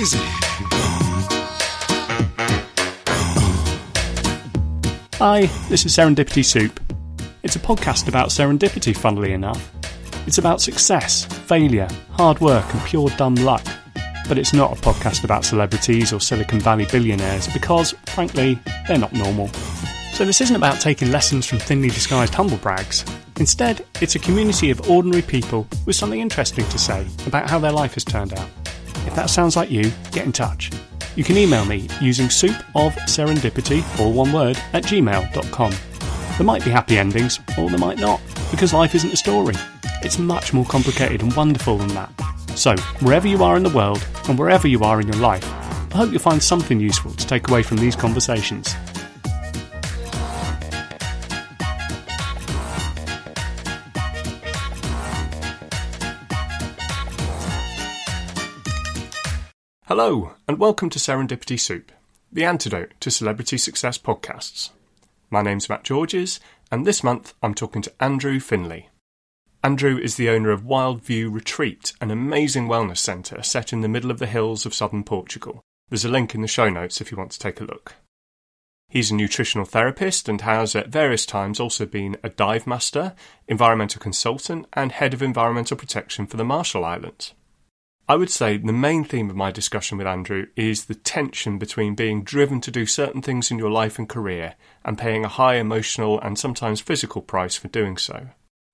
crazy. Hi, this is Serendipity Soup. It's a podcast about serendipity, funnily enough. It's about success, failure, hard work, and pure dumb luck. But it's not a podcast about celebrities or Silicon Valley billionaires because, frankly, they're not normal. So this isn't about taking lessons from thinly disguised humblebrags. Instead, it's a community of ordinary people with something interesting to say about how their life has turned out. If that sounds like you, get in touch. You can email me using soup of serendipity, all one word, at gmail.com. There might be happy endings, or there might not, because life isn't a story. It's much more complicated and wonderful than that. So, wherever you are in the world, and wherever you are in your life, I hope you'll find something useful to take away from these conversations. Hello, and welcome to Serendipity Soup, the antidote to celebrity success podcasts. My name's Matt Georges, and this month I'm talking to Andrew Finlay. Andrew is the owner of Wild View Retreat, an amazing wellness centre set in the middle of the hills of southern Portugal. There's a link in the show notes if you want to take a look. He's a nutritional therapist and has at various times also been a dive master, environmental consultant, and head of environmental protection for the Marshall Islands. I would say the main theme of my discussion with Andrew is the tension between being driven to do certain things in your life and career and paying a high emotional and sometimes physical price for doing so.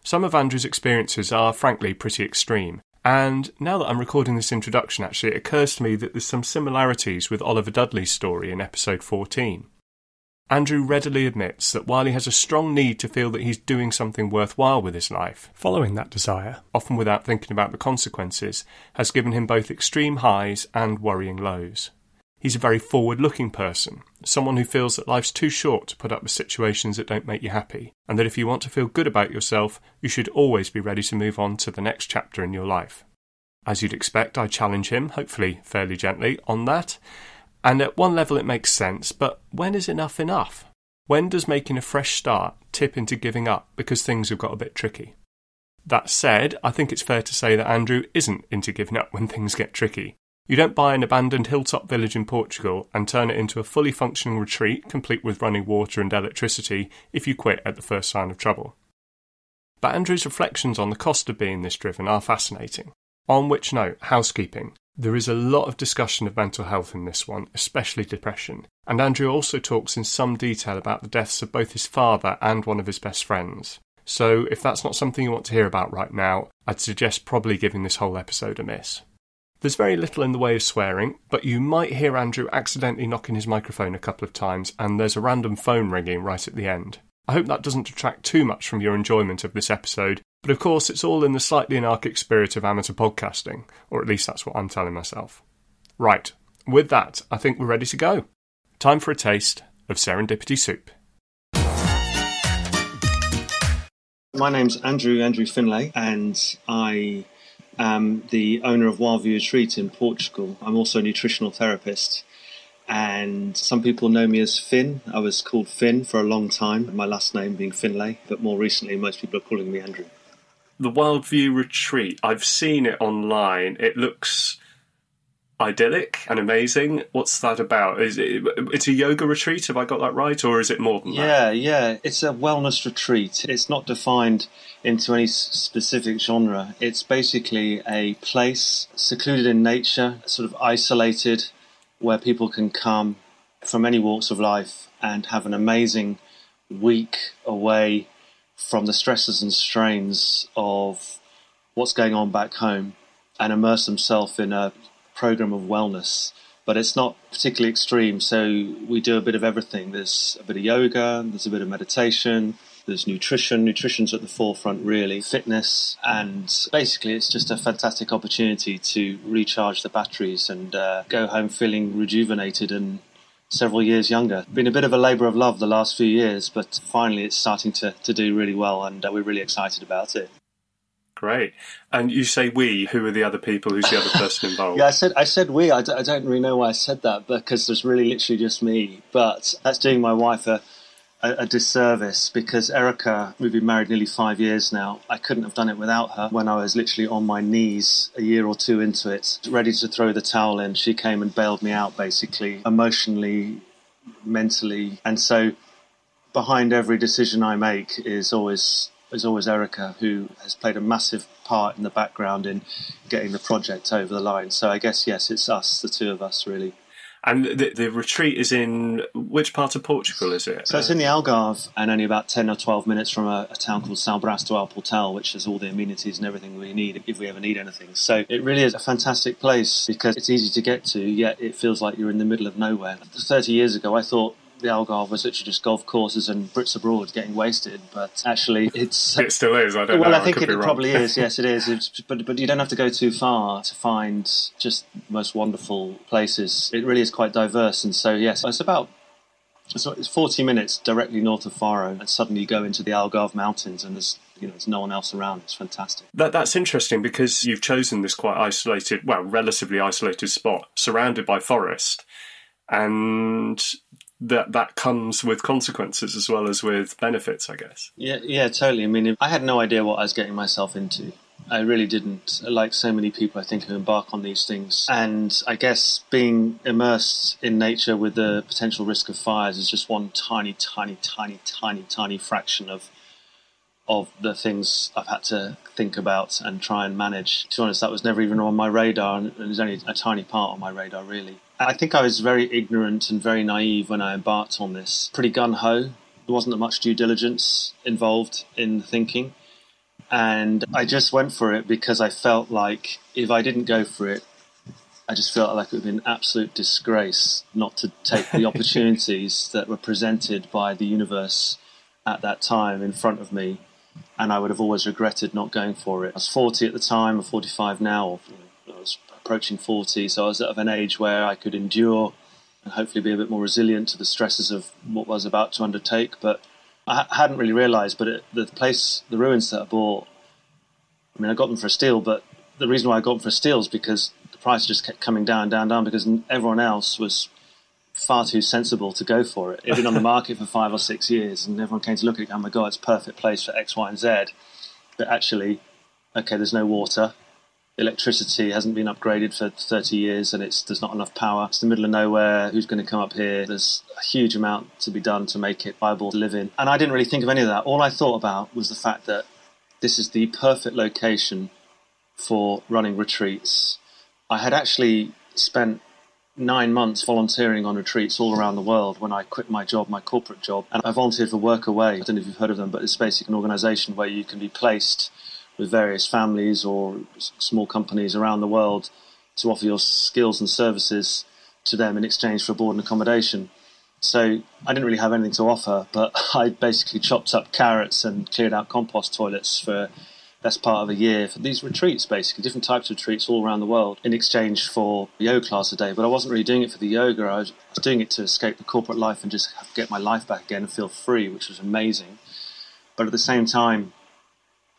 Some of Andrew's experiences are frankly pretty extreme, and now that I'm recording this introduction, actually, it occurs to me that there's some similarities with Oliver Dudley's story in episode 14. Andrew readily admits that while he has a strong need to feel that he's doing something worthwhile with his life, following that desire, often without thinking about the consequences, has given him both extreme highs and worrying lows. He's a very forward looking person, someone who feels that life's too short to put up with situations that don't make you happy, and that if you want to feel good about yourself, you should always be ready to move on to the next chapter in your life. As you'd expect, I challenge him, hopefully fairly gently, on that, and at one level, it makes sense, but when is enough enough? When does making a fresh start tip into giving up because things have got a bit tricky? That said, I think it's fair to say that Andrew isn't into giving up when things get tricky. You don't buy an abandoned hilltop village in Portugal and turn it into a fully functioning retreat complete with running water and electricity if you quit at the first sign of trouble. But Andrew's reflections on the cost of being this driven are fascinating. On which note, housekeeping. There is a lot of discussion of mental health in this one, especially depression, and Andrew also talks in some detail about the deaths of both his father and one of his best friends. So, if that's not something you want to hear about right now, I'd suggest probably giving this whole episode a miss. There's very little in the way of swearing, but you might hear Andrew accidentally knocking his microphone a couple of times, and there's a random phone ringing right at the end. I hope that doesn't detract too much from your enjoyment of this episode, but of course, it's all in the slightly anarchic spirit of amateur podcasting, or at least that's what I'm telling myself. Right, with that, I think we're ready to go. Time for a taste of serendipity soup. My name's Andrew Andrew Finlay, and I am the owner of Wildview Retreat in Portugal. I'm also a nutritional therapist, and some people know me as Finn. I was called Finn for a long time, my last name being Finlay, but more recently, most people are calling me Andrew the Wildview Retreat. I've seen it online. It looks idyllic and amazing. What's that about? Is it it's a yoga retreat? Have I got that right, or is it more than yeah, that? Yeah, yeah. It's a wellness retreat. It's not defined into any specific genre. It's basically a place secluded in nature, sort of isolated, where people can come from any walks of life and have an amazing week away from the stresses and strains of what's going on back home and immerse themselves in a program of wellness. But it's not particularly extreme, so we do a bit of everything. There's a bit of yoga, there's a bit of meditation, there's nutrition. Nutrition's at the forefront, really. Fitness, and basically, it's just a fantastic opportunity to recharge the batteries and uh, go home feeling rejuvenated and several years younger. Been a bit of a labour of love the last few years, but finally it's starting to, to do really well, and uh, we're really excited about it. Great. And you say we. Who are the other people? Who's the other person involved? yeah, I said I said we. I d- I don't really know why I said that because there's really literally just me. But that's doing my wife a, a, a, disservice because Erica, we've been married nearly five years now. I couldn't have done it without her. When I was literally on my knees a year or two into it, ready to throw the towel in, she came and bailed me out basically, emotionally, mentally. And so behind every decision I make is always is always Erica, who has played a massive part in the background in getting the project over the line. So I guess yes, it's us, the two of us, really. And the, the retreat is in which part of Portugal is it? So it's in the Algarve and only about 10 or 12 minutes from a, a town called São Brás de Alportel, which has all the amenities and everything we need if we ever need anything. So it really is a fantastic place because it's easy to get to, yet it feels like you're in the middle of nowhere. 30 years ago, I thought the Algarve was literally just golf courses and Brits abroad getting wasted, but actually it's uh, it still is. I don't well, know. I think I it, it probably is. Yes, it is. It's, but but you don't have to go too far to find just most wonderful places. It really is quite diverse, and so yes, it's about so it's 40 minutes directly north of Faro, and suddenly you go into the Algarve Mountains, and there's you know there's no one else around. It's fantastic. That that's interesting because you've chosen this quite isolated, well, relatively isolated spot, surrounded by forest, and that that comes with consequences as well as with benefits, I guess. Yeah, yeah, totally. I mean, I had no idea what I was getting myself into. I really didn't. Like so many people, I think, who embark on these things. And I guess being immersed in nature with the potential risk of fires is just one tiny, tiny, tiny, tiny, tiny fraction of of the things I've had to think about and try and manage. To be honest, that was never even on my radar, and it was only a tiny part on my radar, really. I think I was very ignorant and very naive when I embarked on this. Pretty gun ho. There wasn't much due diligence involved in thinking. And I just went for it because I felt like if I didn't go for it, I just felt like it would be an absolute disgrace not to take the opportunities that were presented by the universe at that time in front of me. And I would have always regretted not going for it. I was 40 at the time, I'm 45 now, was approaching 40, so I was of an age where I could endure and hopefully be a bit more resilient to the stresses of what I was about to undertake. But I hadn't really realised, but it, the place, the ruins that I bought, I mean, I got them for a steal, but the reason why I got them for a steal is because the price just kept coming down, down, down, because everyone else was far too sensible to go for it. It had been on the market for five or six years, and everyone came to look at it, oh my god, it's perfect place for X, Y, and Z. But actually, okay, there's no water, electricity hasn't been upgraded for 30 years and it's there's not enough power. It's the middle of nowhere. Who's going to come up here? There's a huge amount to be done to make it viable to live in. And I didn't really think of any of that. All I thought about was the fact that this is the perfect location for running retreats. I had actually spent nine months volunteering on retreats all around the world when I quit my job, my corporate job. And I volunteered for Workaway. I don't know if you've heard of them, but it's basically an organization where you can be placed with various families or small companies around the world to offer your skills and services to them in exchange for board and accommodation. So I didn't really have anything to offer, but I basically chopped up carrots and cleared out compost toilets for best part of a year for these retreats, basically different types of retreats all around the world, in exchange for yoga class a day. But I wasn't really doing it for the yoga. I was doing it to escape the corporate life and just get my life back again and feel free, which was amazing. But at the same time,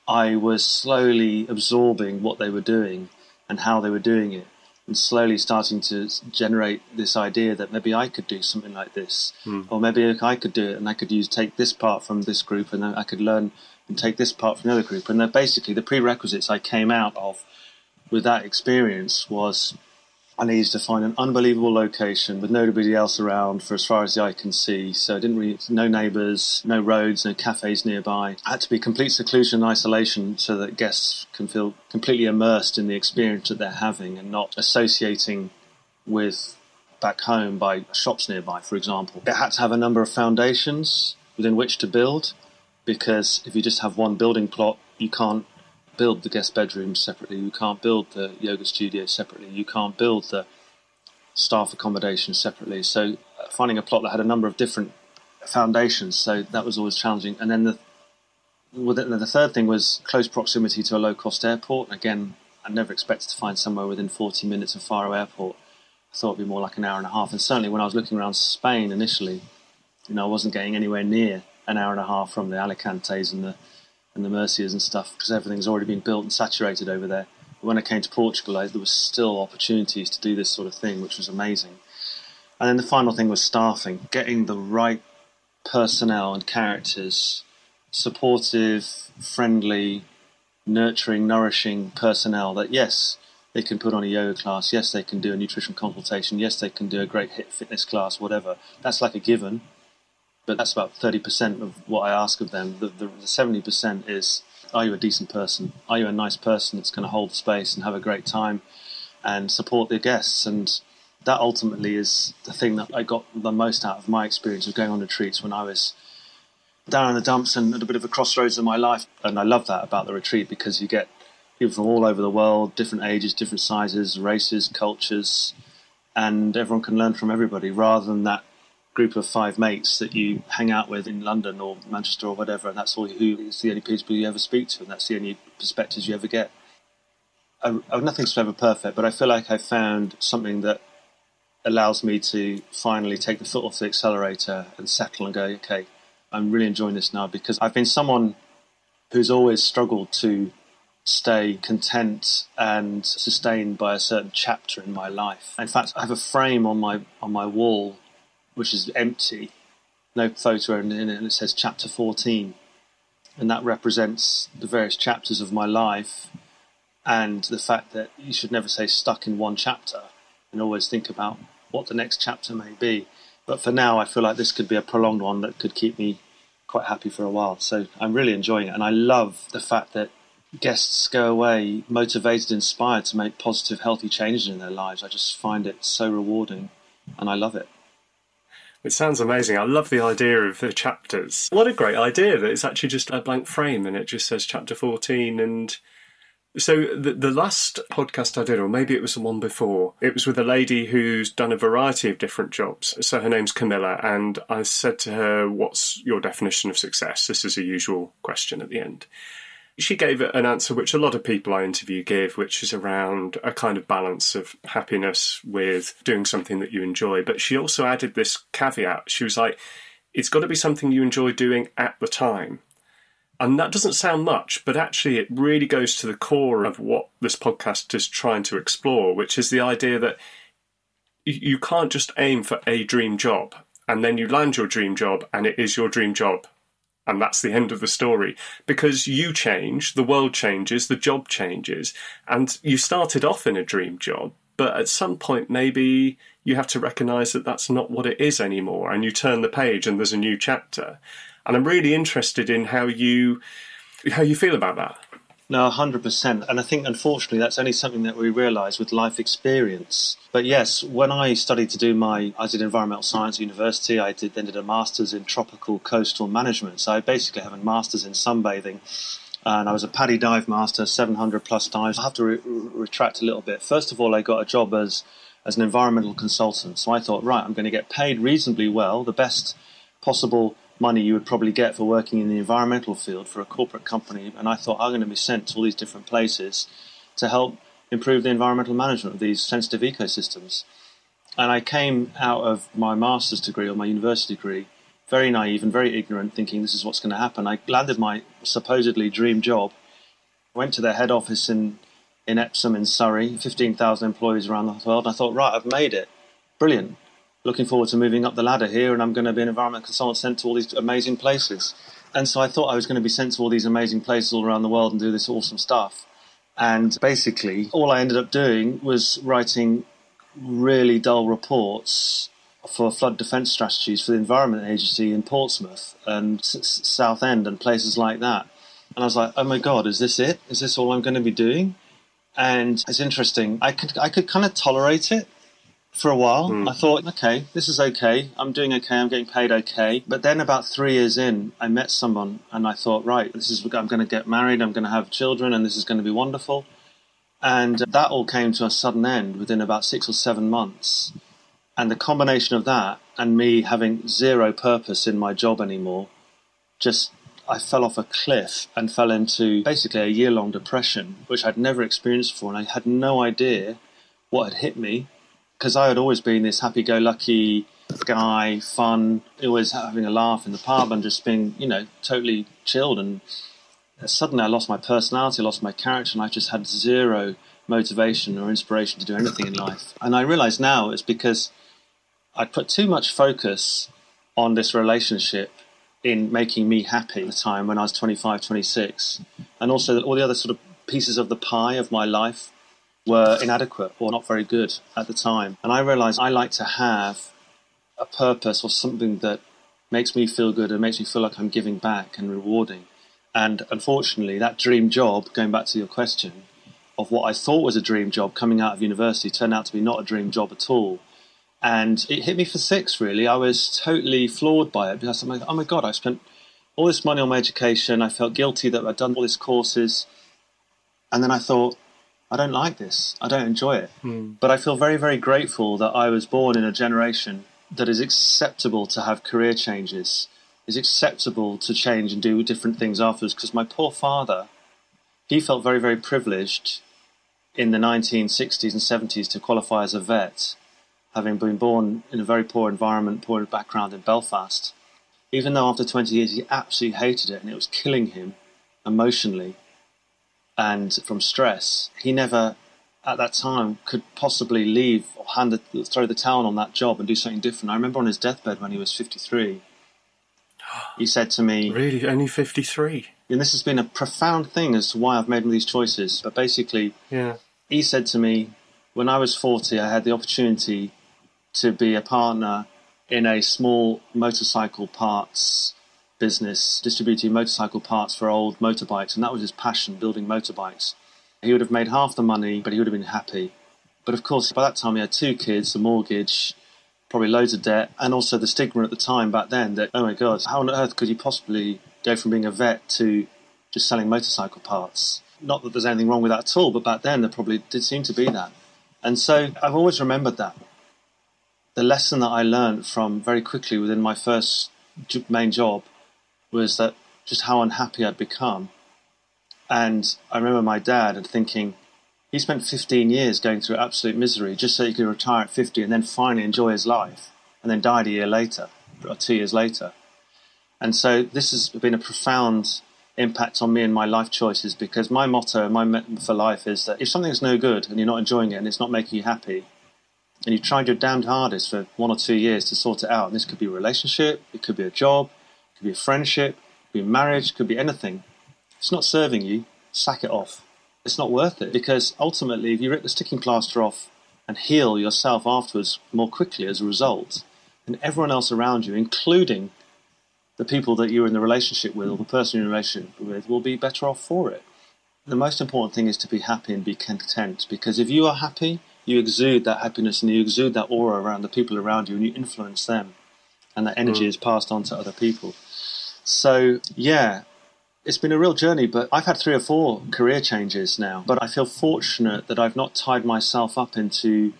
I was slowly absorbing what they were doing and how they were doing it, and slowly starting to generate this idea that maybe I could do something like this, Hmm. or maybe I could do it and I could use take this part from this group, and then I could learn and take this part from the other group. And then basically, the prerequisites I came out of with that experience was I needed to find an unbelievable location with nobody else around for as far as the eye can see. So I didn't really, no neighbours, no roads, no cafes nearby. I had to be complete seclusion and isolation so that guests can feel completely immersed in the experience that they're having and not associating with back home by shops nearby, for example. It had to have a number of foundations within which to build because if you just have one building plot, you can't build the guest bedrooms separately. You can't build the yoga studio separately. You can't build the staff accommodation separately. So uh, finding a plot that had a number of different foundations, so that was always challenging. And then the, the third thing was close proximity to a low cost airport. Again, I never expected to find somewhere within 40 minutes of Faro Airport. I thought it'd be more like an hour and a half. And certainly when I was looking around Spain initially, you know, I wasn't getting anywhere near an hour and a half from the Alicantes and the and the Murcias and stuff because everything's already been built and saturated over there. But when I came to Portugal, I, there was still opportunities to do this sort of thing, which was amazing. And then the final thing was staffing, getting the right personnel and characters, supportive, friendly, nurturing, nourishing personnel that, yes, they can put on a yoga class, yes, they can do a nutrition consultation, yes, they can do a great HIIT fitness class, whatever. That's like a given, but that's about 30% of what I ask of them. The, the, the 70% is, are you a decent person? Are you a nice person that's going to hold space and have a great time and support their guests? And that ultimately is the thing that I got the most out of my experience of going on retreats when I was down in the dumps and at a bit of a crossroads in my life. And I love that about the retreat because you get people from all over the world, different ages, different sizes, races, cultures, and everyone can learn from everybody rather than that group of five mates that you hang out with in London or Manchester or whatever, and that's all who is the only people you ever speak to, and that's the only perspectives you ever get. I, I, nothing's ever perfect, but I feel like I found something that allows me to finally take the foot off the accelerator and settle and go, okay, I'm really enjoying this now because I've been someone who's always struggled to stay content and sustained by a certain chapter in my life. In fact, I have a frame on my on my wall which is empty, no photo in it, and it says chapter 14, and that represents the various chapters of my life and the fact that you should never say stuck in one chapter and always think about what the next chapter may be. But for now, I feel like this could be a prolonged one that could keep me quite happy for a while. So I'm really enjoying it. And I love the fact that guests go away motivated, inspired to make positive, healthy changes in their lives. I just find it so rewarding and I love it. It sounds amazing. I love the idea of the chapters. What a great idea that it's actually just a blank frame and it just says chapter 14 and so the, the last podcast I did, or maybe it was the one before, it was with a lady who's done a variety of different jobs. So her name's Camilla, and I said to her, "What's your definition of success?" This is a usual question at the end. She gave an answer which a lot of people I interview give, which is around a kind of balance of happiness with doing something that you enjoy. But she also added this caveat. She was like, "It's got to be something you enjoy doing at the time." And that doesn't sound much, but actually, it really goes to the core of what this podcast is trying to explore, which is the idea that you can't just aim for a dream job and then you land your dream job and it is your dream job. And that's the end of the story. Because you change, the world changes, the job changes, and you started off in a dream job, but at some point, maybe you have to recognize that that's not what it is anymore, and you turn the page and there's a new chapter and I'm really interested in how you how you feel about that. No, 100%. And I think, unfortunately, that's only something that we realise with life experience. But yes, when I studied to do my, I did environmental science at university, I did, then did a master's in tropical coastal management. So I basically have a master's in sunbathing. And I was a PADI dive master, 700 plus dives. I have to re- retract a little bit. First of all, I got a job as, as an environmental consultant. So I thought, right, I'm going to get paid reasonably well, the best possible money you would probably get for working in the environmental field for a corporate company. And I thought I'm going to be sent to all these different places to help improve the environmental management of these sensitive ecosystems. And I came out of my master's degree or my university degree very naive and very ignorant, thinking this is what's going to happen. I landed my supposedly dream job, went to their head office in, in Epsom in Surrey, 15,000 employees around the world. And I thought, right, I've made it. Brilliant looking forward to moving up the ladder here, and I'm going to be an environment consultant sent to all these amazing places. And so I thought I was going to be sent to all these amazing places all around the world and do this awesome stuff. And basically, all I ended up doing was writing really dull reports for flood defence strategies for the Environment Agency in Portsmouth and Southend and places like that. And I was like, oh my God, is this it? Is this all I'm going to be doing? And it's interesting. I could I could kind of tolerate it for a while. Mm. I thought, okay, this is okay. I'm doing okay. I'm getting paid okay. But then about three years in, I met someone and I thought, right, this is, I'm going to get married. I'm going to have children and this is going to be wonderful. And that all came to a sudden end within about six or seven months. And the combination of that and me having zero purpose in my job anymore, just I fell off a cliff and fell into basically a year long depression, which I'd never experienced before. And I had no idea what had hit me because I had always been this happy-go-lucky guy, fun, always having a laugh in the pub and just being, you know, totally chilled. And uh, suddenly I lost my personality, I lost my character, and I just had zero motivation or inspiration to do anything in life. And I realize now it's because I put too much focus on this relationship in making me happy at the time when I was 25, 26. And also all the other sort of pieces of the pie of my life were inadequate or not very good at the time. And I realized I like to have a purpose or something that makes me feel good and makes me feel like I'm giving back and rewarding. And unfortunately, that dream job, going back to your question, of what I thought was a dream job coming out of university turned out to be not a dream job at all. And it hit me for six, really. I was totally floored by it because I'm like, oh my God, I spent all this money on my education. I felt guilty that I'd done all these courses. And then I thought, I don't like this. I don't enjoy it. Mm. But I feel very, very grateful that I was born in a generation that is acceptable to have career changes, is acceptable to change and do different things afterwards. Because my poor father, he felt very, very privileged in the 1960s and 70s to qualify as a vet having been born in a very poor environment, poor background in Belfast, even though after 20 years he absolutely hated it and it was killing him emotionally and from stress, he never at that time could possibly leave or hand the, throw the towel on that job and do something different. I remember on his deathbed when he was 53, he said to me, Really? Only 53? And this has been a profound thing as to why I've made these choices. But basically, yeah. he said to me, when I was 40, I had the opportunity to be a partner in a small motorcycle parts business, distributing motorcycle parts for old motorbikes, and that was his passion, building motorbikes. He would have made half the money, but he would have been happy. But of course, by that time, he had two kids, a mortgage, probably loads of debt, and also the stigma at the time back then that, oh my God, how on earth could you possibly go from being a vet to just selling motorcycle parts? Not that there's anything wrong with that at all, but back then there probably did seem to be that. And so I've always remembered that the lesson that I learned from very quickly within my first main job was that just how unhappy I'd become. And I remember my dad and thinking, he spent 15 years going through absolute misery just so he could retire at 50 and then finally enjoy his life, and then died a year later, or two years later. And so this has been a profound impact on me and my life choices because my motto, my motto for life is that if something's no good and you're not enjoying it and it's not making you happy, and you've tried your damned hardest for one or two years to sort it out. And this could be a relationship, it could be a job, could be a friendship, could be marriage, could be anything. It's not serving you, sack it off. It's not worth it because ultimately, if you rip the sticking plaster off and heal yourself afterwards more quickly as a result, then everyone else around you, including the people that you're in the relationship with or the person you're in a relationship with, will be better off for it. The most important thing is to be happy and be content because if you are happy, you exude that happiness and you exude that aura around the people around you and you influence them and that energy mm. is passed on to other people so yeah it's been a real journey but i've had three or four career changes now but i feel fortunate that i've not tied myself up into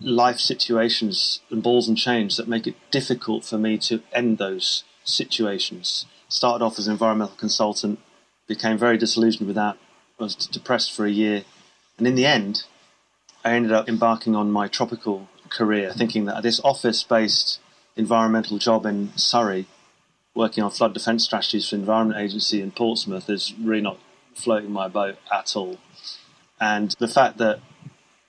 life situations and balls and chains that make it difficult for me to end those situations started off as an environmental consultant became very disillusioned with that was depressed for a year and in the end I ended up embarking on my tropical career, thinking that this office based environmental job in Surrey, working on flood defence strategies for the Environment Agency in Portsmouth, is really not floating my boat at all. And the fact that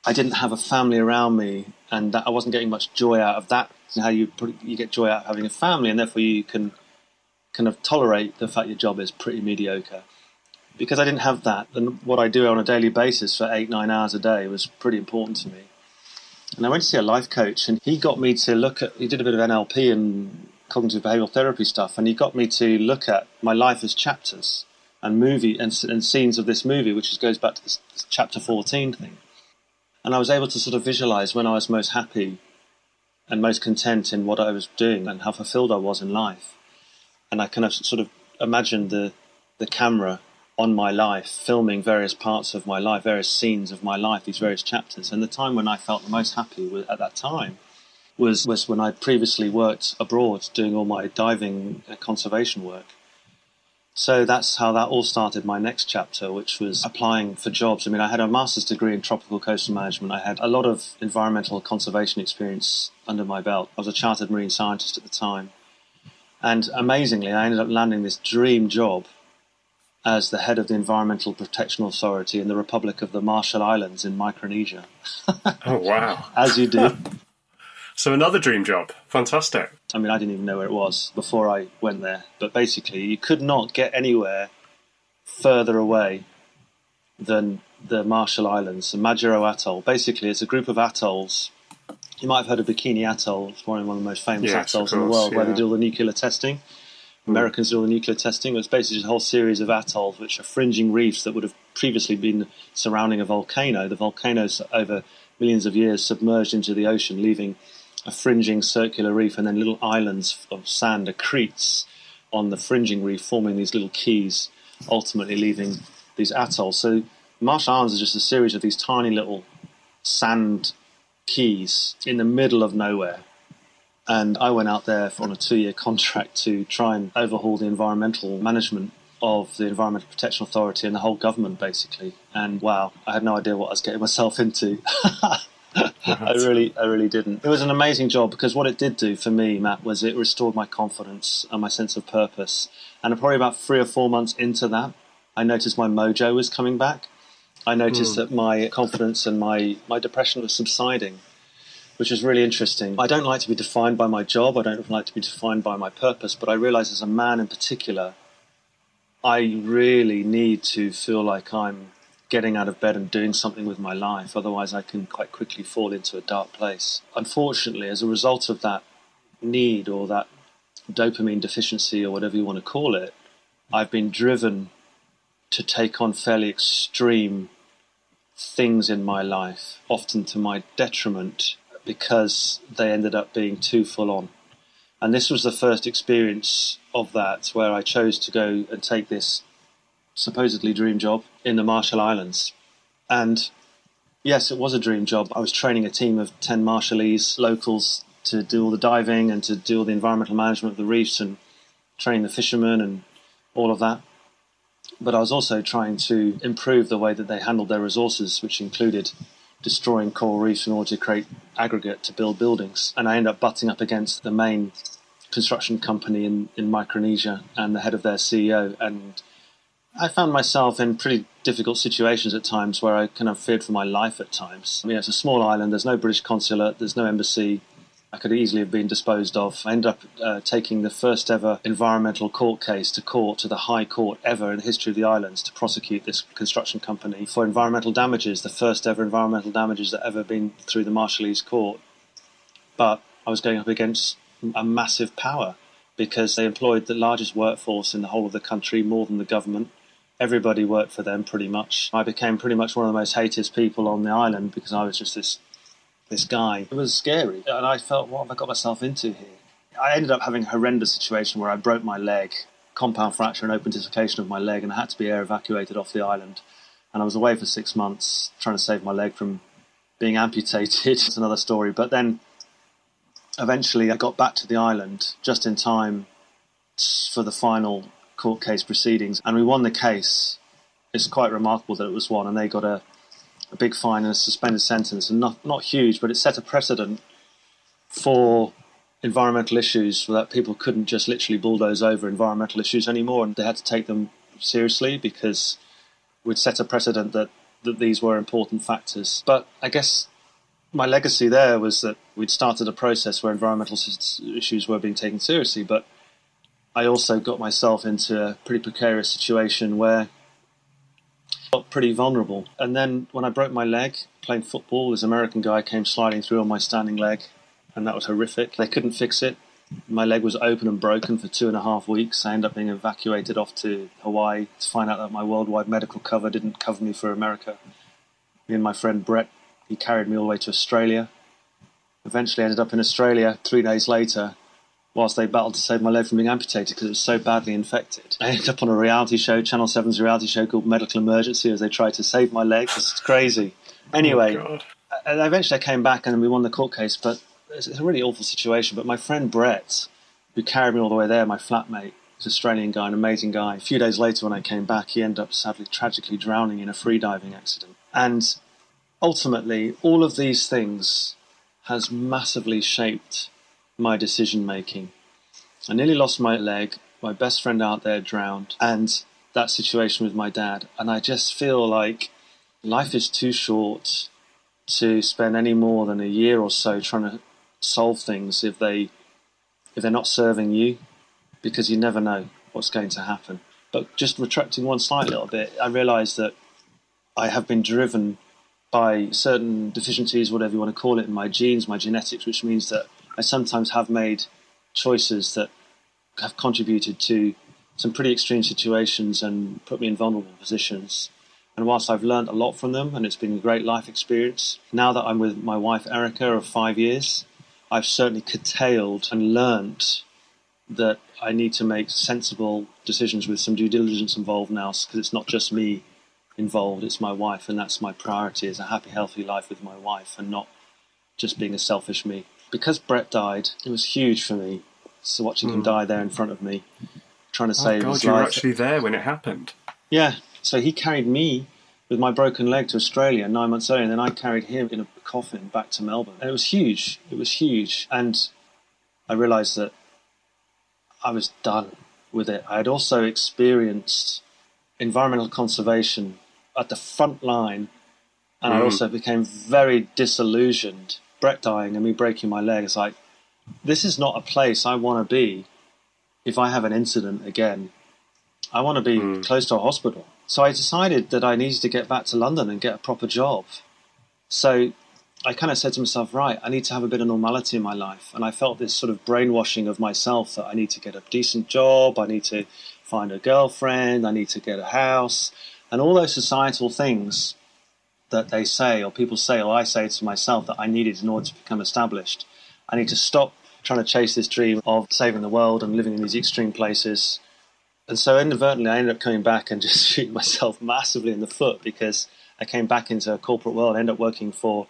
I didn't have a family around me and that I wasn't getting much joy out of that, how you, you get joy out of having a family, and therefore you can kind of tolerate the fact your job is pretty mediocre because I didn't have that, and what I do on a daily basis for eight, nine hours a day was pretty important to me. And I went to see a life coach, and he got me to look at, he did a bit of NLP and cognitive behavioral therapy stuff, and he got me to look at my life as chapters and movie and, and scenes of this movie, which goes back to this, this chapter 14 thing. And I was able to sort of visualize when I was most happy and most content in what I was doing and how fulfilled I was in life. And I kind of sort of imagined the, the camera on my life, filming various parts of my life, various scenes of my life, these various chapters. And the time when I felt the most happy at that time was, was when I previously worked abroad doing all my diving uh, conservation work. So that's how that all started my next chapter, which was applying for jobs. I mean, I had a master's degree in tropical coastal management. I had a lot of environmental conservation experience under my belt. I was a chartered marine scientist at the time. And amazingly, I ended up landing this dream job as the head of the Environmental Protection Authority in the Republic of the Marshall Islands in Micronesia. oh, wow. as you do. So another dream job. Fantastic. I mean, I didn't even know where it was before I went there. But basically, you could not get anywhere further away than the Marshall Islands, the Majuro Atoll. Basically, it's a group of atolls. You might have heard of Bikini Atoll. It's one of the most famous atolls of in the course, world where they do all the nuclear testing. Hmm. Americans do all the nuclear testing. It's basically a whole series of atolls, which are fringing reefs that would have previously been surrounding a volcano. The volcanoes, over millions of years, submerged into the ocean, leaving a fringing circular reef and then little islands of sand, accretes on the fringing reef, forming these little keys, ultimately leaving these atolls. So Marshall Islands is just a series of these tiny little sand keys in the middle of nowhere. And I went out there on a two year contract to try and overhaul the environmental management of the Environmental Protection Authority and the whole government, basically. And wow, I had no idea what I was getting myself into. I really, I really didn't. It was an amazing job because what it did do for me, Matt, was it restored my confidence and my sense of purpose. And probably about three or four months into that, I noticed my mojo was coming back. I noticed hmm. that my confidence and my, my depression was subsiding, which is really interesting. I don't like to be defined by my job. I don't like to be defined by my purpose, but I realize as a man in particular, I really need to feel like I'm getting out of bed and doing something with my life. Otherwise, I can quite quickly fall into a dark place. Unfortunately, as a result of that need or that dopamine deficiency or whatever you want to call it, I've been driven to take on fairly extreme things in my life, often to my detriment, because they ended up being too full on. And this was the first experience of that where I chose to go and take this supposedly dream job in the Marshall Islands. And yes, it was a dream job. I was training a team of 10 Marshallese locals to do all the diving and to do all the environmental management of the reefs and train the fishermen and all of that. But I was also trying to improve the way that they handled their resources, which included destroying coral reefs in order to create aggregate to build buildings. And I ended up butting up against the main construction company in, in Micronesia and the head of their CEO. And I found myself in pretty difficult situations at times where I kind of feared for my life at times. I mean, it's a small island, there's no British consulate, there's no embassy. I could easily have been disposed of. I ended up uh, taking the first ever environmental court case to court, to the High Court ever in the history of the islands, to prosecute this construction company for environmental damages, the first ever environmental damages that ever been through the Marshallese court. But I was going up against a massive power because they employed the largest workforce in the whole of the country, more than the government. Everybody worked for them pretty much. I became pretty much one of the most hated people on the island because I was just this this guy. It was scary, and I felt, what have I got myself into here? I ended up having a horrendous situation where I broke my leg, compound fracture and open dislocation of my leg, and I had to be air evacuated off the island. And I was away for six months trying to save my leg from being amputated. It's another story. But then eventually I got back to the island just in time for the final court case proceedings, and we won the case. It's quite remarkable that it was won, and they got a, a big fine and a suspended sentence, and not not huge, but it set a precedent for environmental issues that people couldn't just literally bulldoze over environmental issues anymore, and they had to take them seriously because we'd set a precedent that that these were important factors. But I guess my legacy there was that we'd started a process where environmental issues were being taken seriously, but I also got myself into a pretty precarious situation where Got pretty vulnerable. And then when I broke my leg playing football, this American guy came sliding through on my standing leg, and that was horrific. They couldn't fix it. My leg was open and broken for two and a half weeks. I ended up being evacuated off to Hawaii to find out that my worldwide medical cover didn't cover me for America. Me and my friend Brett, he carried me all the way to Australia. Eventually ended up in Australia three days later whilst they battled to save my leg from being amputated because it was so badly infected. I ended up on a reality show, Channel 7's reality show called Medical Emergency, as they tried to save my leg. It's crazy. Oh anyway, Oh, eventually I came back and we won the court case, but it's it's a really awful situation. But my friend Brett, who carried me all the way there, my flatmate, was an Australian guy, an amazing guy. A few days later, when I came back, he ended up sadly, tragically drowning in a freediving accident. And ultimately, all of these things has massively shaped my decision making. I nearly lost my leg. My best friend out there drowned, and that situation with my dad. And I just feel like life is too short to spend any more than a year or so trying to solve things if they if they're not serving you, because you never know what's going to happen. But just retracting one slight little bit, I realised that I have been driven by certain deficiencies, whatever you want to call it, in my genes, my genetics, which means that I sometimes have made choices that have contributed to some pretty extreme situations and put me in vulnerable positions. And whilst I've learned a lot from them and it's been a great life experience, now that I'm with my wife Erica of five years, I've certainly curtailed and learnt that I need to make sensible decisions with some due diligence involved now because it's not just me involved, it's my wife, and that's my priority is a happy, healthy life with my wife and not just being a selfish me. Because Brett died, it was huge for me. So watching mm. him hmm. die there in front of me, trying to oh save God, his life. you were actually there when it happened. Yeah. So he carried me with my broken leg to Australia nine months earlier, and then I carried him in a coffin back to Melbourne. And it was huge. It was huge. And I realised that I was done with it. I had also experienced environmental conservation at the front line, and mm. I also became very disillusioned. Brett dying and me breaking my leg. It's like, this is not a place I want to be if I have an incident again. I want to be mm. close to a hospital. So I decided that I needed to get back to London and get a proper job. So I kind of said to myself, right, I need to have a bit of normality in my life. And I felt this sort of brainwashing of myself that I need to get a decent job, I need to find a girlfriend, I need to get a house, and all those societal things that they say, or people say, or I say to myself that I needed in order to become established. I need to stop trying to chase this dream of saving the world and living in these extreme places and so inadvertently, I ended up coming back and just shooting myself massively in the foot because I came back into a corporate world, ended up working for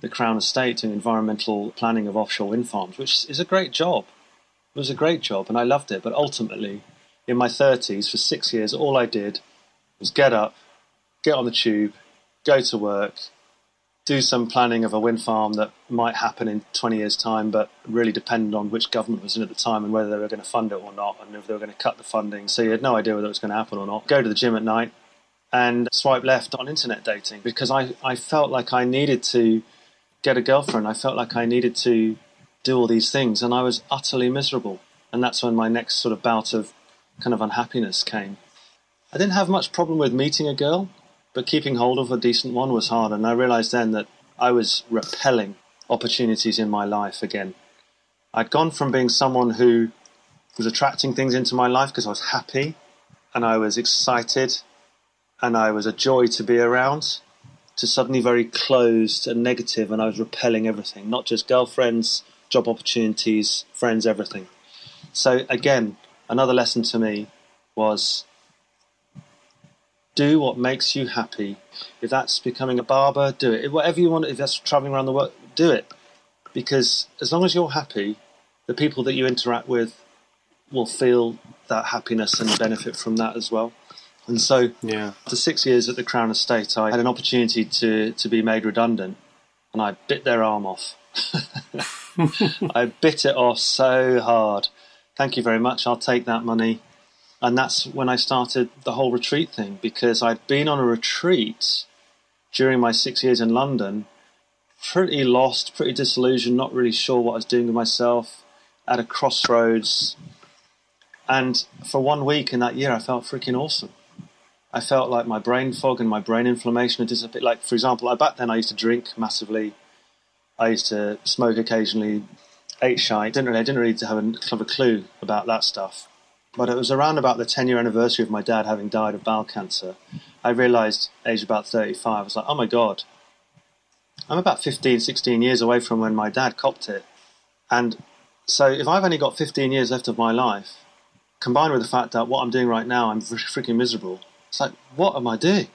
the Crown Estate doing environmental planning of offshore wind farms, which is a great job. It was a great job and I loved it. But ultimately, in my 30s, for six years, all I did was get up, get on the tube, go to work, do some planning of a wind farm that might happen in 20 years' time, but really depended on which government was in at the time and whether they were going to fund it or not, and if they were going to cut the funding. So you had no idea whether it was going to happen or not. Go to the gym at night and swipe left on internet dating because I, I felt like I needed to get a girlfriend. I felt like I needed to do all these things, and I was utterly miserable. And that's when my next sort of bout of kind of unhappiness came. I didn't have much problem with meeting a girl but keeping hold of a decent one was hard. And I realized then that I was repelling opportunities in my life again. I'd gone from being someone who was attracting things into my life because I was happy and I was excited and I was a joy to be around to suddenly very closed and negative and I was repelling everything, not just girlfriends, job opportunities, friends, everything. So again, another lesson to me was do what makes you happy. If that's becoming a barber, do it. Whatever you want, if that's traveling around the world, do it. Because as long as you're happy, the people that you interact with will feel that happiness and benefit from that as well. And so, yeah. after six years at the Crown Estate, I had an opportunity to, to be made redundant, and I bit their arm off. I bit it off so hard. Thank you very much. I'll take that money. And that's when I started the whole retreat thing because I'd been on a retreat during my six years in London, pretty lost, pretty disillusioned, not really sure what I was doing with myself, at a crossroads. And for one week in that year, I felt freaking awesome. I felt like my brain fog and my brain inflammation had disappeared. Like, for example, back then I used to drink massively. I used to smoke occasionally, ate shite. Didn't really, I didn't really have a, have a clue about that stuff. But it was around about the 10 year anniversary of my dad having died of bowel cancer. I realized, age about 35, I was like, oh my God, I'm about 15, 16 years away from when my dad copped it. And so if I've only got 15 years left of my life, combined with the fact that what I'm doing right now, I'm freaking miserable, it's like, what am I doing?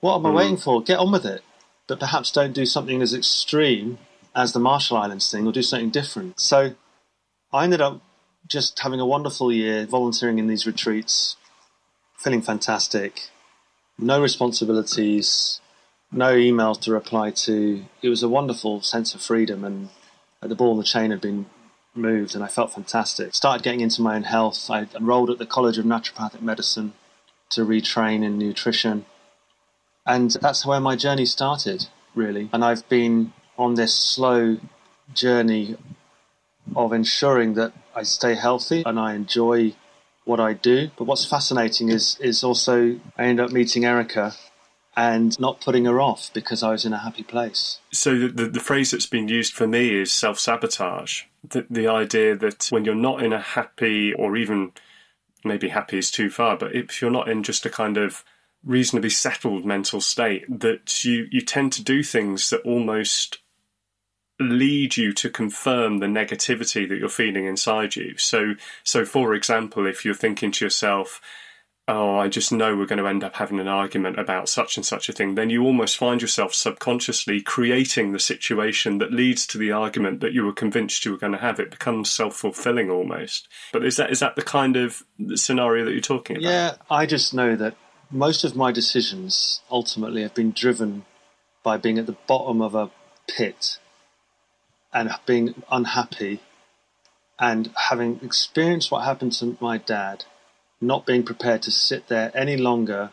What am I mm. waiting for? Get on with it. But perhaps don't do something as extreme as the Marshall Islands thing or do something different. So I ended up just having a wonderful year, volunteering in these retreats, feeling fantastic, no responsibilities, no emails to reply to. It was a wonderful sense of freedom, and the ball and the chain had been moved, and I felt fantastic. Started getting into my own health. I enrolled at the College of Naturopathic Medicine to retrain in nutrition, and that's where my journey started, really. And I've been on this slow journey of ensuring that I stay healthy and I enjoy what I do. But what's fascinating is is also I end up meeting Erica and not putting her off because I was in a happy place. So the, the, the phrase that's been used for me is self sabotage. The, the idea that when you're not in a happy or even maybe happy is too far, but if you're not in just a kind of reasonably settled mental state, that you, you tend to do things that almost lead you to confirm the negativity that you're feeling inside you. So, so for example, if you're thinking to yourself, "Oh, I just know we're going to end up having an argument about such and such a thing," then you almost find yourself subconsciously creating the situation that leads to the argument that you were convinced you were going to have. It becomes self fulfilling almost. But is that is that the kind of scenario that you're talking about? Yeah, I just know that most of my decisions ultimately have been driven by being at the bottom of a pit and being unhappy and having experienced what happened to my dad, not being prepared to sit there any longer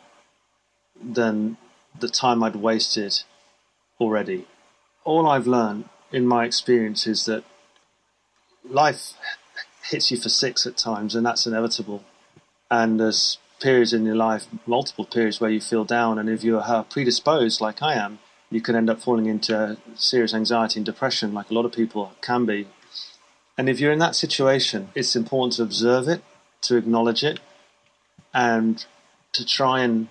than the time I'd wasted already. All I've learned in my experience is that life hits you for six at times, and that's inevitable. And there's periods in your life, multiple periods, where you feel down, and if you're predisposed, like I am, you can end up falling into serious anxiety and depression, like a lot of people can be. And if you're in that situation, it's important to observe it, to acknowledge it, and to try and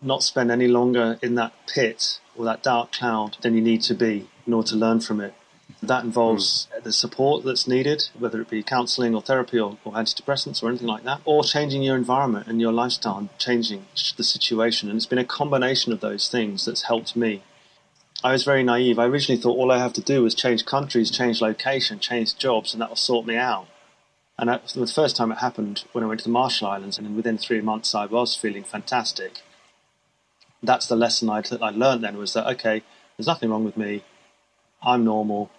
not spend any longer in that pit or that dark cloud than you need to be in order to learn from it. That involves mm. the support that's needed, whether it be counseling or therapy or, or, antidepressants or anything like that, or changing your environment and your lifestyle and changing the situation. And it's been a combination of those things that's helped me I was very naive. I originally thought all I have to do was change countries, change location, change jobs, and that will sort me out. And that, the first time it happened when I went to the Marshall Islands, and within three months I was feeling fantastic. That's the lesson I, I learned then was that, okay, there's nothing wrong with me. I'm normal.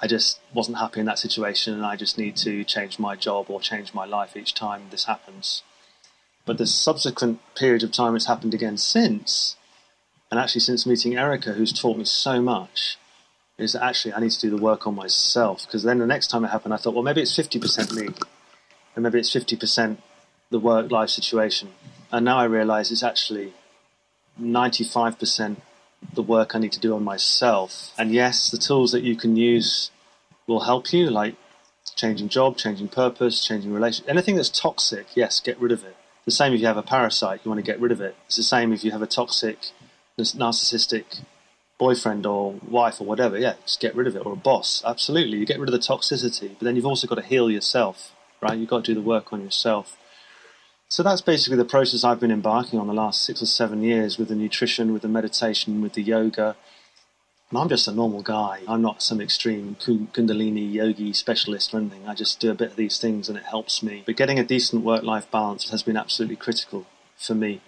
I just wasn't happy in that situation, and I just need to change my job or change my life each time this happens. But the subsequent period of time it's happened again since, and actually, since meeting Erica, who's taught me so much, is that actually I need to do the work on myself. Because then the next time it happened, I thought, well, maybe it's 50% me, and maybe it's 50% the work life situation. And now I realize it's actually 95% the work I need to do on myself. And yes, the tools that you can use will help you, like changing job, changing purpose, changing relationship. Anything that's toxic, yes, get rid of it. The same if you have a parasite, you want to get rid of it. It's the same if you have a toxic narcissistic boyfriend or wife or whatever, yeah, just get rid of it. Or a boss, absolutely. You get rid of the toxicity, but then you've also got to heal yourself, right? You've got to do the work on yourself. So that's basically the process I've been embarking on the last six or seven years with the nutrition, with the meditation, with the yoga. And I'm just a normal guy. I'm not some extreme Kundalini yogi specialist or anything. I just do a bit of these things and it helps me. But getting a decent work life balance has been absolutely critical for me.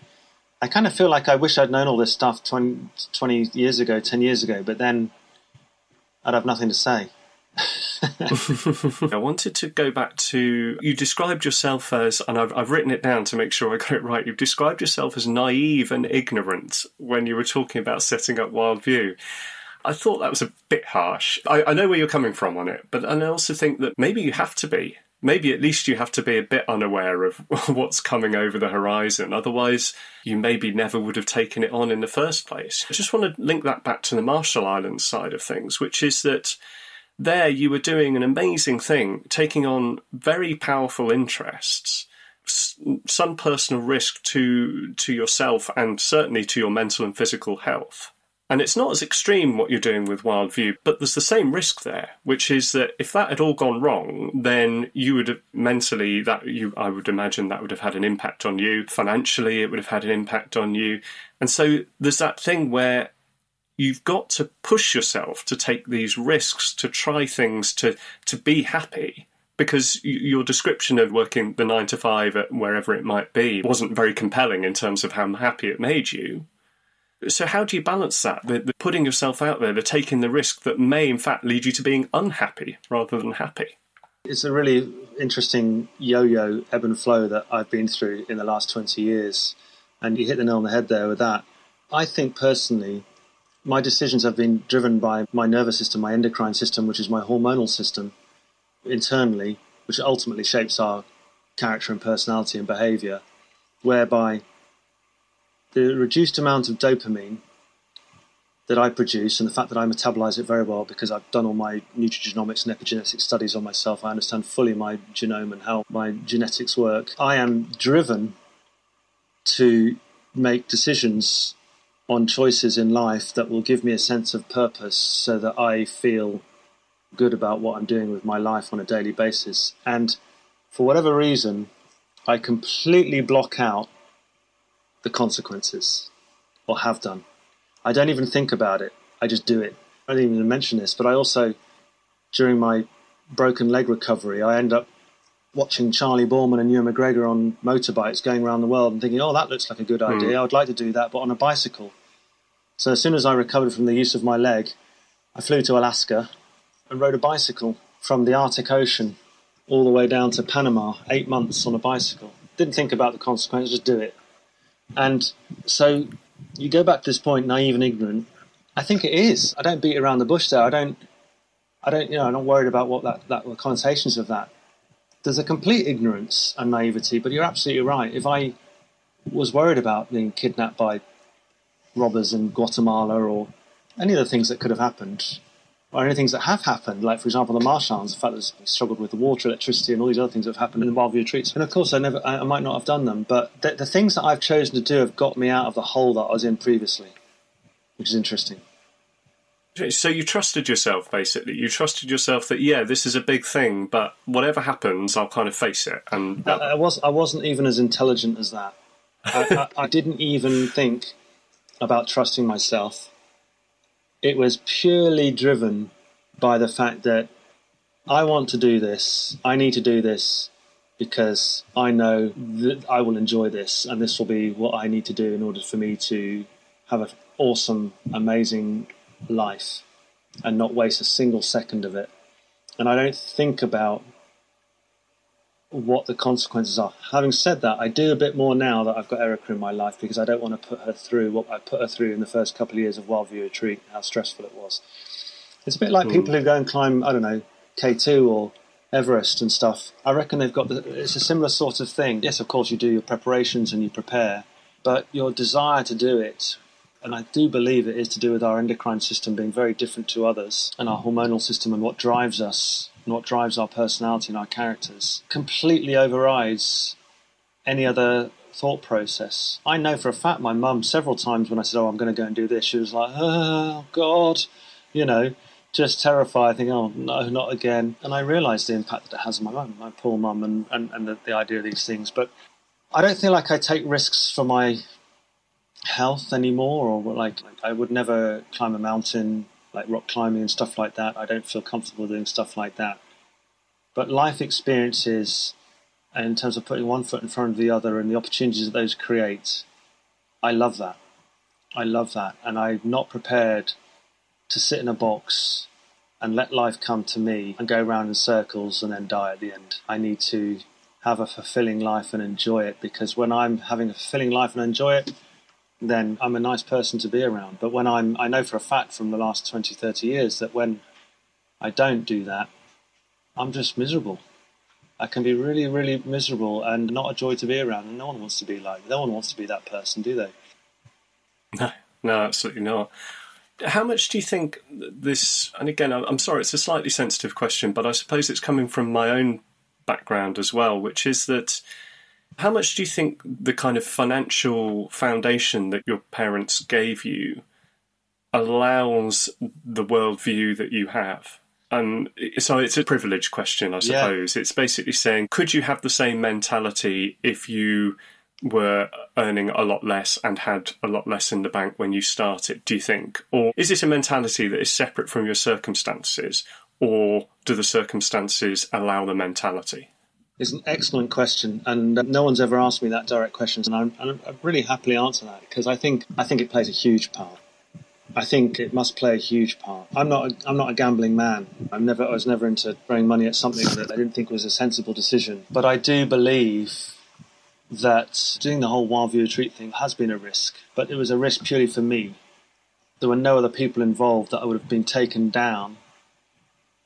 I kind of feel like I wish I'd known all this stuff 20, 20 years ago, 10 years ago, but then I'd have nothing to say. I wanted to go back to you described yourself as, and I've, I've written it down to make sure I got it right. You've described yourself as naive and ignorant when you were talking about setting up Wild View. I thought that was a bit harsh. I, I know where you're coming from on it, but I also think that maybe you have to be maybe at least you have to be a bit unaware of what's coming over the horizon. Otherwise, you maybe never would have taken it on in the first place. I just want to link that back to the Marshall Islands side of things, which is that there you were doing an amazing thing, taking on very powerful interests. Some personal risk to to yourself and certainly to your mental and physical health and it's not as extreme what you're doing with Wildview, but there's the same risk there, which is that if that had all gone wrong, then you would have mentally that you I would imagine that would have had an impact on you. Financially it would have had an impact on you. And so there's that thing where you've got to push yourself to take these risks, to try things, to to be happy because your description of working the nine to five at wherever it might be wasn't very compelling in terms of how happy it made you. So, how do you balance that? The, the putting yourself out there, the taking the risk that may, in fact, lead you to being unhappy rather than happy? It's a really interesting yo yo ebb and flow that I've been through in the last 20 years. And you hit the nail on the head there with that. I think personally, my decisions have been driven by my nervous system, my endocrine system, which is my hormonal system internally, which ultimately shapes our character and personality and behavior, whereby the reduced amount of dopamine that I produce and the fact that I metabolize it very well because I've done all my nutrigenomics and epigenetic studies on myself, I understand fully my genome and how my genetics work. I am driven to make decisions on choices in life that will give me a sense of purpose so that I feel good about what I'm doing with my life on a daily basis. And for whatever reason, I completely block out the consequences, or have done. I don't even think about it, I just do it. I didn't even mention this, but I also, during my broken leg recovery, I end up watching Charlie Boorman and Ewan McGregor on motorbikes going around the world and thinking, oh, that looks like a good idea. Mm. I would like to do that, but on a bicycle. So as soon as I recovered from the use of my leg, I flew to Alaska and rode a bicycle from the Arctic Ocean all the way down to Panama, eight months on a bicycle. Didn't think about the consequences, just do it. And so you go back to this point, naive and ignorant. I think it is. I don't beat around the bush there. I don't. I don't. You know, I'm not worried about what that, that the connotations of that there's a complete ignorance and naivety, but you're absolutely right. If I was worried about being kidnapped by robbers in Guatemala or any of the things that could have happened, or any things that have happened, like for example the Marshlands, the fact that they struggled with the water, electricity, and all these other things that have happened in the Wildview retreats. And of course, I never, I, might not have done them, but the, the things that I've chosen to do have got me out of the hole that I was in previously, which is interesting. So you trusted yourself, basically. You trusted yourself that yeah, this is a big thing, but whatever happens, I'll kind of face it. And I, I was I wasn't even as intelligent as that. I, I, I didn't even think about trusting myself. It was purely driven by the fact that I want to do this. I need to do this because I know that I will enjoy this, and this will be what I need to do in order for me to have an awesome, amazing life and not waste a single second of it. And I don't think about what the consequences are. Having said that, I do a bit more now that I've got Erica in my life because I don't want to put her through what I put her through in the first couple of years of Wildview Retreat, how stressful it was. It's a bit like mm. people who go and climb, I don't know, K2 or Everest and stuff. I reckon they've got the, it's a similar sort of thing. Yes, of course, you do your preparations and you prepare, but your desire to do it and I do believe it is to do with our endocrine system being very different to others and our hormonal system and what drives us and what drives our personality and our characters completely overrides any other thought process. I know for a fact my mum, several times when I said, Oh, I'm going to go and do this, she was like, Oh, God, you know, just terrified, thinking, Oh, no, not again. And I realised the impact that it has on my mum, my poor mum, and, and, and the, the idea of these things. But I don't feel like I take risks for my health anymore, or like, like I would never climb a mountain like rock climbing and stuff like that. I don't feel comfortable doing stuff like that. But life experiences, and in terms of putting one foot in front of the other and the opportunities that those create, I love that. I love that. And I'm not prepared to sit in a box and let life come to me and go around in circles and then die at the end. I need to have a fulfilling life and enjoy it because when I'm having a fulfilling life and enjoy it, then I'm a nice person to be around. But when I'm, I know for a fact from the last 20, 30 years that when I don't do that, I'm just miserable. I can be really, really miserable and not a joy to be around. And no one wants to be like, no one wants to be that person, do they? No, no, absolutely not. How much do you think this, and again, I'm sorry, it's a slightly sensitive question, but I suppose it's coming from my own background as well, which is that how much do you think the kind of financial foundation that your parents gave you allows the worldview that you have? And so it's a privilege question, I suppose. Yeah. It's basically saying, could you have the same mentality if you were earning a lot less and had a lot less in the bank when you started, do you think? Or is it a mentality that is separate from your circumstances? Or do the circumstances allow the mentality? It's an excellent question, and uh, no one's ever asked me that direct question, and I'm, I'm really happily answer that because I think I think it plays a huge part. I think it must play a huge part. I'm not a, I'm not a gambling man. I'm never I was never into throwing money at something that I didn't think was a sensible decision. But I do believe that doing the whole wild Wildview retreat thing has been a risk, but it was a risk purely for me there were no other people involved that I would have been taken down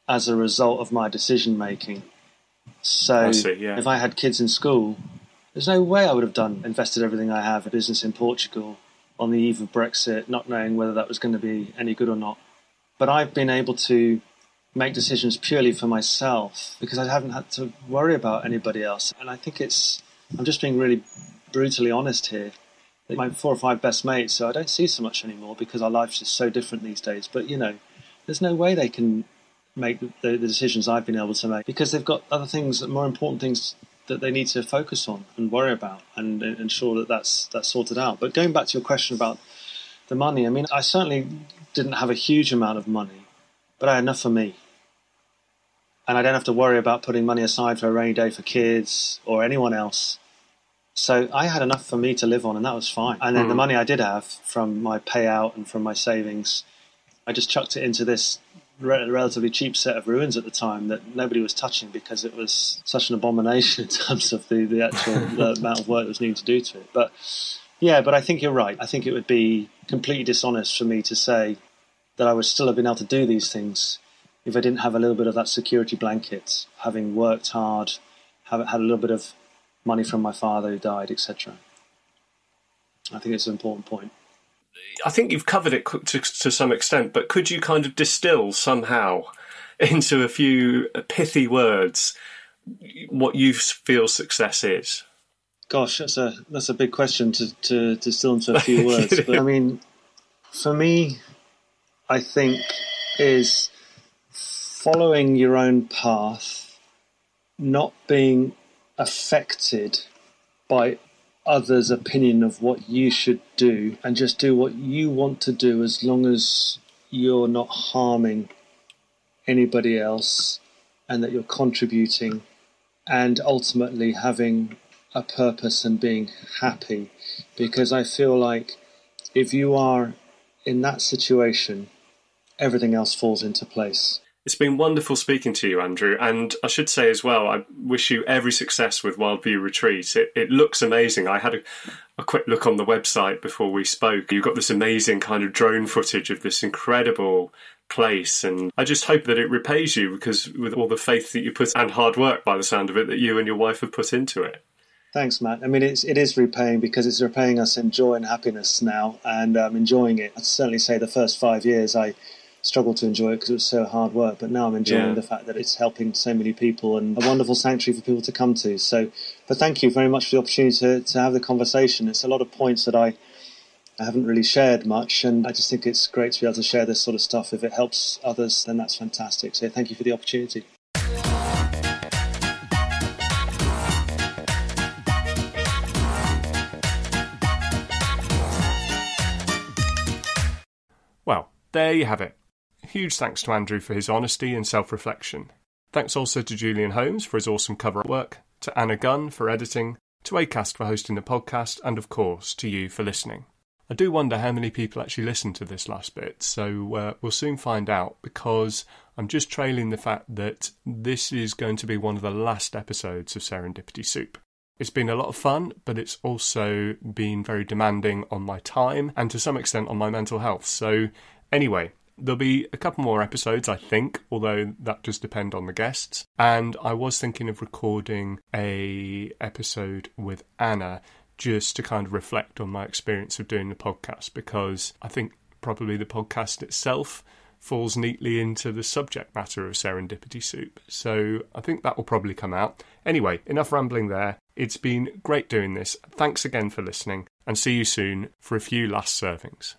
as a result of my decision making. So see, yeah. if I had kids in school, there's no way I would have done invested everything I have in business in Portugal on the eve of Brexit, not knowing whether that was going to be any good or not. But I've been able to make decisions purely for myself because I haven't had to worry about anybody else. And I think it's, I'm just being really brutally honest here. My four or five best mates, so I don't see so much anymore because our lives just so different these days. But you know, there's no way they can make the, the decisions I've been able to make because they've got other things, more important things that they need to focus on and worry about and, and ensure that that's that's sorted out. But going back to your question about the money, I mean, I certainly didn't have a huge amount of money, but I had enough for me and I don't have to worry about putting money aside for a rainy day for kids or anyone else. So I had enough for me to live on, and that was fine. And then mm. the money I did have from my payout and from my savings, I just chucked it into this re- relatively cheap set of ruins at the time that nobody was touching because it was such an abomination in terms of the, the actual the amount of work that was needed to do to it. But yeah, but I think you're right. I think it would be completely dishonest for me to say that I would still have been able to do these things if I didn't have a little bit of that security blanket, having worked hard, have had a little bit of money from my father who died, etc. I think it's an important point. I think you've covered it to, to some extent, but could you kind of distill somehow into a few pithy words what you feel success is? Gosh, that's a that's a big question to, to distill into a few words. but I mean, for me, I think is following your own path, not being affected by others' opinion of what you should do, and just do what you want to do as long as you're not harming anybody else and that you're contributing and ultimately having a purpose and being happy. Because I feel like if you are in that situation, everything else falls into place. It's been wonderful speaking to you, Andrew. And I should say as well, I wish you every success with Wildview Retreat. It, it looks amazing. I had a, a quick look on the website before we spoke. You've got this amazing kind of drone footage of this incredible place. And I just hope that it repays you because with all the faith that you put and hard work by the sound of it that you and your wife have put into it. Thanks, Matt. I mean, it's, it is repaying because it's repaying us in joy and happiness now, and I'm um, enjoying it. I'd certainly say the first five years I struggled to enjoy it because it was so hard work. But now I'm enjoying yeah. the fact that it's helping so many people and a wonderful sanctuary for people to come to. So, but thank you very much for the opportunity to, to have the conversation. It's a lot of points that I, I haven't really shared much, and I just think it's great to be able to share this sort of stuff. If it helps others, then that's fantastic. So, thank you for the opportunity. Well, there you have it. Huge thanks to Andrew for his honesty and self reflection. Thanks also to Julian Holmes for his awesome cover work, to Anna Gunn for editing, to Acast for hosting the podcast, and of course to you for listening. I do wonder how many people actually listened to this last bit, so uh, we'll soon find out because I'm just trailing the fact that this is going to be one of the last episodes of Serendipity Soup. It's been a lot of fun, but it's also been very demanding on my time and to some extent on my mental health. So, anyway, There'll be a couple more episodes, I think, although that does depend on the guests. And I was thinking of recording a episode with Anna just to kind of reflect on my experience of doing the podcast because I think probably the podcast itself falls neatly into the subject matter of Serendipity Soup. So I think that will probably come out. Anyway, enough rambling there. It's been great doing this. Thanks again for listening and see you soon for a few last servings.